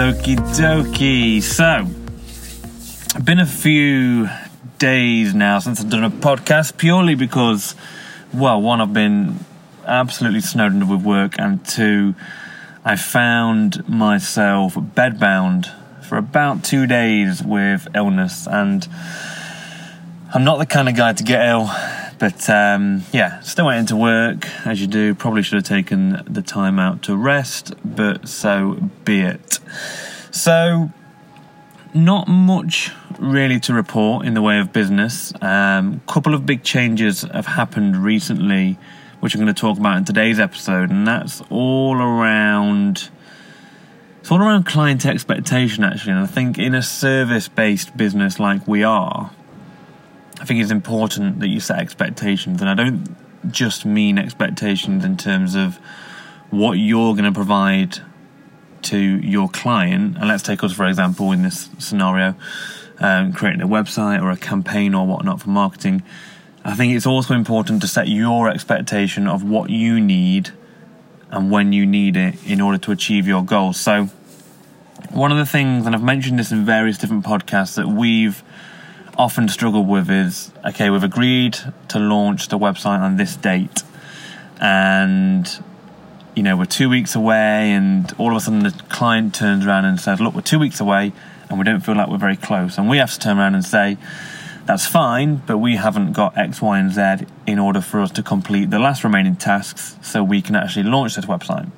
Okie dokie. So, been a few days now since I've done a podcast purely because, well, one, I've been absolutely snowed under with work, and two, I found myself bedbound for about two days with illness, and I'm not the kind of guy to get ill. But um, yeah, still went into work as you do. Probably should have taken the time out to rest, but so be it. So, not much really to report in the way of business. A um, couple of big changes have happened recently, which I'm going to talk about in today's episode, and that's all around. It's all around client expectation, actually. And I think in a service based business like we are, I think it's important that you set expectations. And I don't just mean expectations in terms of what you're going to provide to your client, and let's take us for example in this scenario, um, creating a website or a campaign or whatnot for marketing. I think it's also important to set your expectation of what you need and when you need it in order to achieve your goals. So, one of the things, and I've mentioned this in various different podcasts, that we've often struggle with is okay, we've agreed to launch the website on this date, and you know, we're two weeks away, and all of a sudden the client turns around and says, Look, we're two weeks away, and we don't feel like we're very close. And we have to turn around and say, That's fine, but we haven't got X, Y, and Z in order for us to complete the last remaining tasks so we can actually launch this website.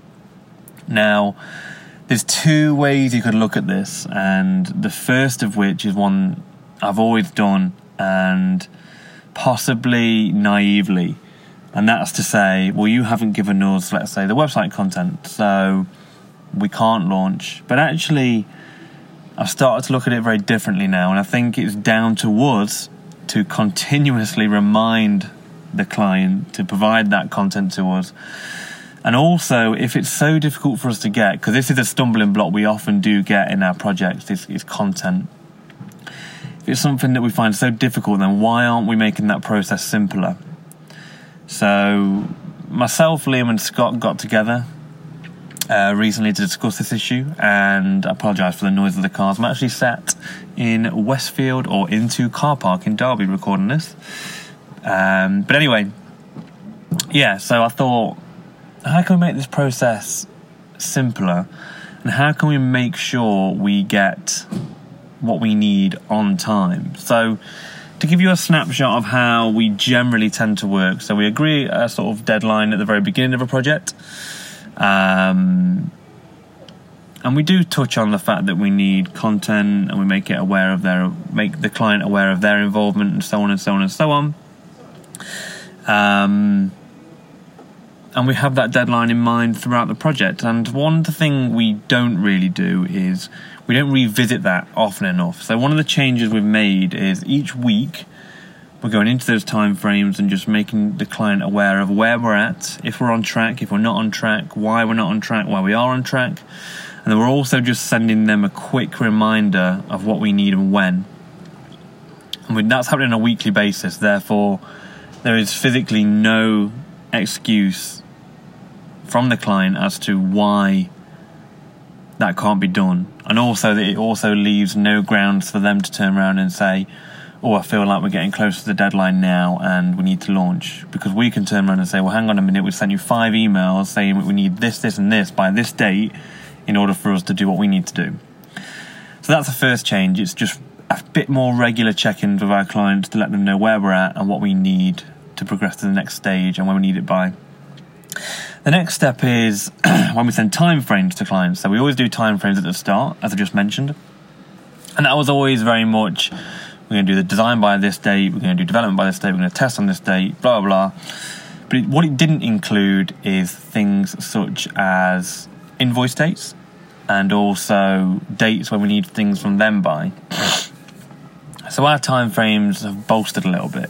Now, there's two ways you could look at this, and the first of which is one I've always done, and possibly naively and that's to say, well, you haven't given us, let's say, the website content, so we can't launch. But actually, I've started to look at it very differently now, and I think it's down to us to continuously remind the client to provide that content to us. And also, if it's so difficult for us to get, because this is a stumbling block we often do get in our projects, is, is content. It's something that we find so difficult, then why aren't we making that process simpler? So, myself, Liam, and Scott got together uh, recently to discuss this issue, and I apologise for the noise of the cars. I'm actually sat in Westfield or into car park in Derby recording this. Um, but anyway, yeah, so I thought, how can we make this process simpler? And how can we make sure we get what we need on time? So, to give you a snapshot of how we generally tend to work. So we agree a sort of deadline at the very beginning of a project. Um, and we do touch on the fact that we need content and we make it aware of their make the client aware of their involvement and so on and so on and so on um, and we have that deadline in mind throughout the project and one thing we don't really do is we don't revisit that often enough. So one of the changes we've made is each week we're going into those time frames and just making the client aware of where we're at, if we're on track, if we're not on track, why we're not on track, why we are on track. And then we're also just sending them a quick reminder of what we need and when. And that's happening on a weekly basis, therefore, there is physically no excuse from the client as to why that can't be done. And also that it also leaves no grounds for them to turn around and say, Oh, I feel like we're getting close to the deadline now and we need to launch. Because we can turn around and say, Well, hang on a minute, we sent you five emails saying we need this, this, and this by this date in order for us to do what we need to do. So that's the first change. It's just a bit more regular check ins with our clients to let them know where we're at and what we need to progress to the next stage and when we need it by. The next step is when we send timeframes to clients. So we always do timeframes at the start, as I just mentioned. And that was always very much we're going to do the design by this date, we're going to do development by this date, we're going to test on this date, blah, blah, blah. But it, what it didn't include is things such as invoice dates and also dates when we need things from them by. So our timeframes have bolstered a little bit.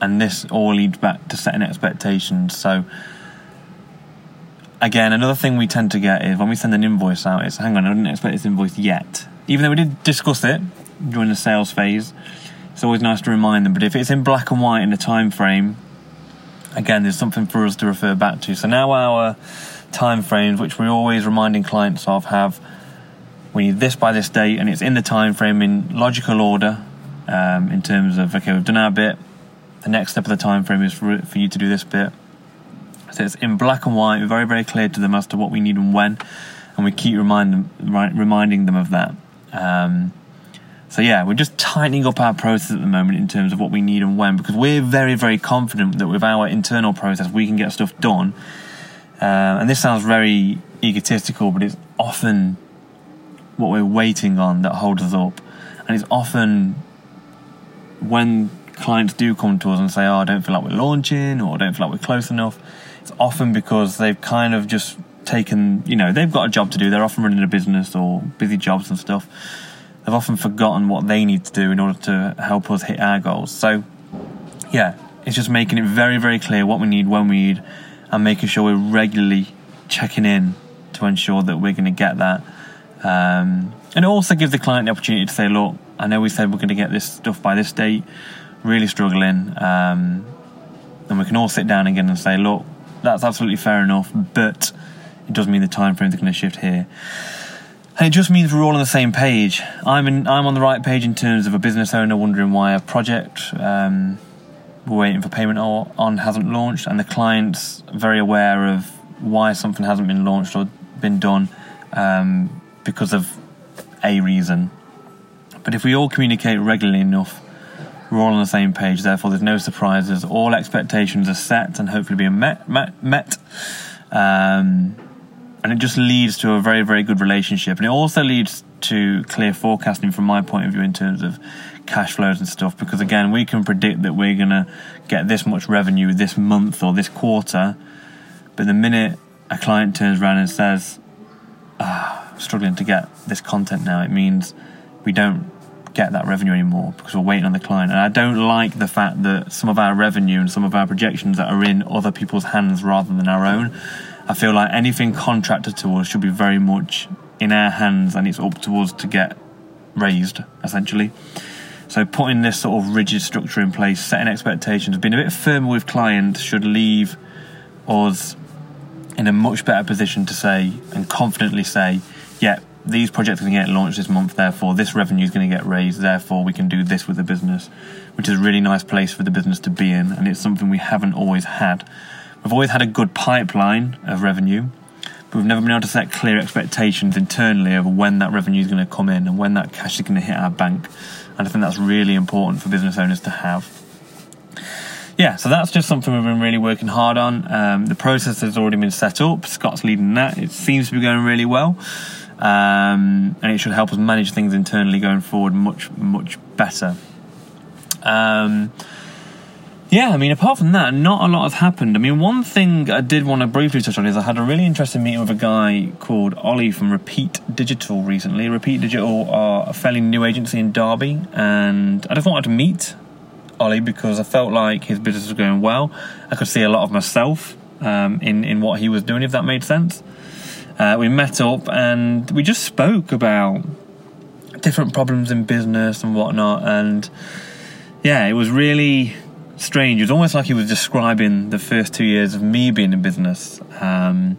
And this all leads back to setting expectations. So again, another thing we tend to get is when we send an invoice out, it's hang on, I didn't expect this invoice yet. Even though we did discuss it during the sales phase, it's always nice to remind them. But if it's in black and white in the time frame, again, there's something for us to refer back to. So now our time frames, which we're always reminding clients of, have we need this by this date, and it's in the time frame in logical order. Um, in terms of okay, we've done our bit. The next step of the time frame is for for you to do this bit. So it's in black and white, very very clear to them as to what we need and when, and we keep remind them, reminding them of that. Um, so yeah, we're just tightening up our process at the moment in terms of what we need and when, because we're very very confident that with our internal process we can get stuff done. Uh, and this sounds very egotistical, but it's often what we're waiting on that holds us up. And it's often when clients do come to us and say, Oh, I don't feel like we're launching or I don't feel like we're close enough, it's often because they've kind of just taken, you know, they've got a job to do. They're often running a business or busy jobs and stuff. They've often forgotten what they need to do in order to help us hit our goals. So, yeah, it's just making it very, very clear what we need, when we need, and making sure we're regularly checking in to ensure that we're going to get that. Um, and it also gives the client the opportunity to say, look, I know we said we're going to get this stuff by this date, really struggling. Um, and we can all sit down again and say, look, that's absolutely fair enough, but it doesn't mean the time frames are going to shift here. And it just means we're all on the same page. I'm in, I'm on the right page in terms of a business owner wondering why a project um, we're waiting for payment on hasn't launched, and the client's very aware of why something hasn't been launched or been done um, because of a reason. But if we all communicate regularly enough, we're all on the same page. Therefore, there's no surprises. All expectations are set and hopefully being met. met, met. Um, and it just leads to a very, very good relationship. And it also leads to clear forecasting from my point of view in terms of cash flows and stuff. Because again, we can predict that we're going to get this much revenue this month or this quarter. But the minute a client turns around and says, I'm struggling to get this content now, it means we don't get that revenue anymore because we're waiting on the client. And I don't like the fact that some of our revenue and some of our projections that are in other people's hands rather than our own. I feel like anything contracted to us should be very much in our hands and it's up to us to get raised, essentially. So putting this sort of rigid structure in place, setting expectations, being a bit firmer with clients should leave us in a much better position to say and confidently say, yeah, these projects are going to get launched this month, therefore this revenue is going to get raised, therefore we can do this with the business, which is a really nice place for the business to be in, and it's something we haven't always had. We've always had a good pipeline of revenue, but we've never been able to set clear expectations internally of when that revenue is going to come in and when that cash is going to hit our bank. And I think that's really important for business owners to have. Yeah, so that's just something we've been really working hard on. Um, the process has already been set up. Scott's leading that. It seems to be going really well um, and it should help us manage things internally going forward much much better. Um, yeah, I mean, apart from that, not a lot has happened. I mean, one thing I did want to briefly touch on is I had a really interesting meeting with a guy called Ollie from Repeat Digital recently. Repeat Digital are a fairly new agency in Derby, and I just wanted to meet Ollie because I felt like his business was going well. I could see a lot of myself um, in in what he was doing, if that made sense. Uh, we met up and we just spoke about different problems in business and whatnot. And yeah, it was really strange. It was almost like he was describing the first two years of me being in business. Um,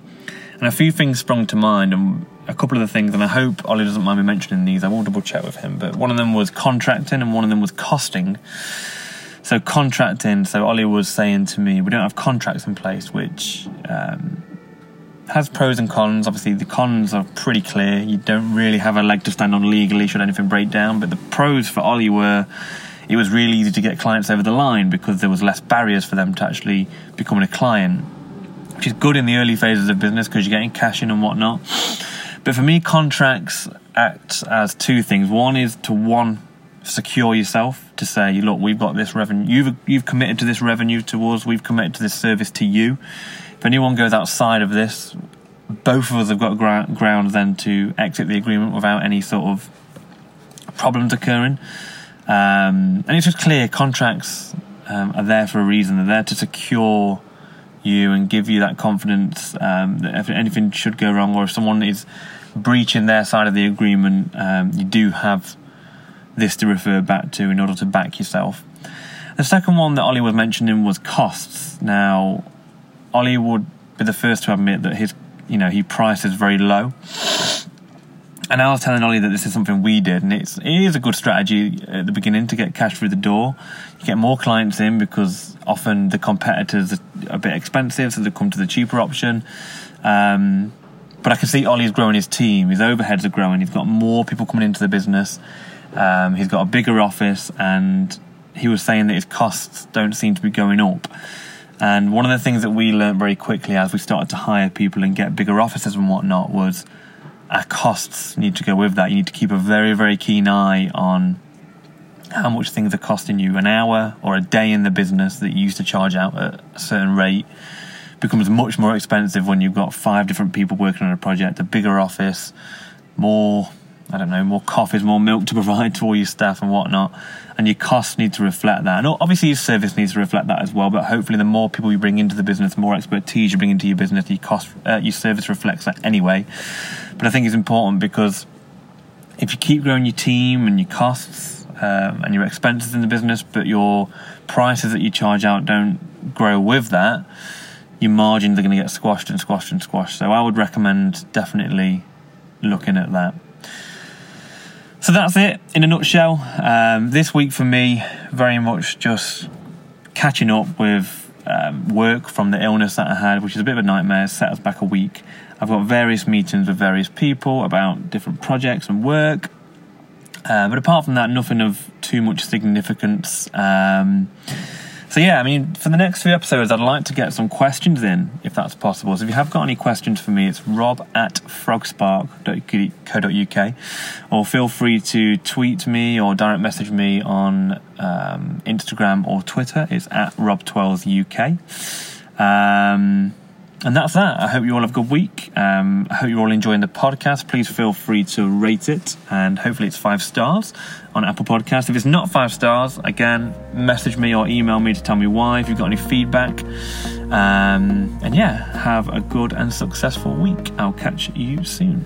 and a few things sprung to mind, and a couple of the things, and I hope Ollie doesn't mind me mentioning these. I will double check with him. But one of them was contracting, and one of them was costing. So contracting. So Ollie was saying to me, we don't have contracts in place, which um, has pros and cons. Obviously, the cons are pretty clear. You don't really have a leg to stand on legally should anything break down. But the pros for Ollie were it was really easy to get clients over the line because there was less barriers for them to actually becoming a client, which is good in the early phases of business because you're getting cash in and whatnot. But for me, contracts act as two things. One is to one secure yourself to say, look, we've got this revenue. You've you've committed to this revenue to us. We've committed to this service to you if anyone goes outside of this, both of us have got gra- ground then to exit the agreement without any sort of problems occurring. Um, and it's just clear contracts um, are there for a reason. They're there to secure you and give you that confidence um, that if anything should go wrong or if someone is breaching their side of the agreement, um, you do have this to refer back to in order to back yourself. The second one that Ollie was mentioning was costs. Now, Ollie would be the first to admit that his, you know, he prices very low. and I was telling Ollie that this is something we did, and it's it is a good strategy at the beginning to get cash through the door. You get more clients in because often the competitors are a bit expensive, so they come to the cheaper option. Um, but I can see Ollie's growing his team. His overheads are growing. He's got more people coming into the business. Um, he's got a bigger office, and he was saying that his costs don't seem to be going up. And one of the things that we learned very quickly as we started to hire people and get bigger offices and whatnot was our costs need to go with that. You need to keep a very, very keen eye on how much things are costing you an hour or a day in the business that you used to charge out at a certain rate becomes much more expensive when you've got five different people working on a project, a bigger office, more I don't know, more coffees, more milk to provide to all your staff and whatnot. And your costs need to reflect that. And obviously, your service needs to reflect that as well. But hopefully, the more people you bring into the business, the more expertise you bring into your business, your cost, uh, your service reflects that anyway. But I think it's important because if you keep growing your team and your costs um, and your expenses in the business, but your prices that you charge out don't grow with that, your margins are going to get squashed and squashed and squashed. So I would recommend definitely looking at that. So that's it in a nutshell. Um, this week for me, very much just catching up with um, work from the illness that I had, which is a bit of a nightmare, set us back a week. I've got various meetings with various people about different projects and work. Uh, but apart from that, nothing of too much significance. Um, so yeah, I mean, for the next few episodes, I'd like to get some questions in, if that's possible. So if you have got any questions for me, it's rob at frogspark.co.uk, or feel free to tweet me or direct message me on um, Instagram or Twitter. It's at rob12uk. Um, and that's that. I hope you all have a good week. Um, I hope you're all enjoying the podcast. Please feel free to rate it, and hopefully it's five stars on Apple Podcast. If it's not five stars, again, message me or email me to tell me why. If you've got any feedback, um, and yeah, have a good and successful week. I'll catch you soon.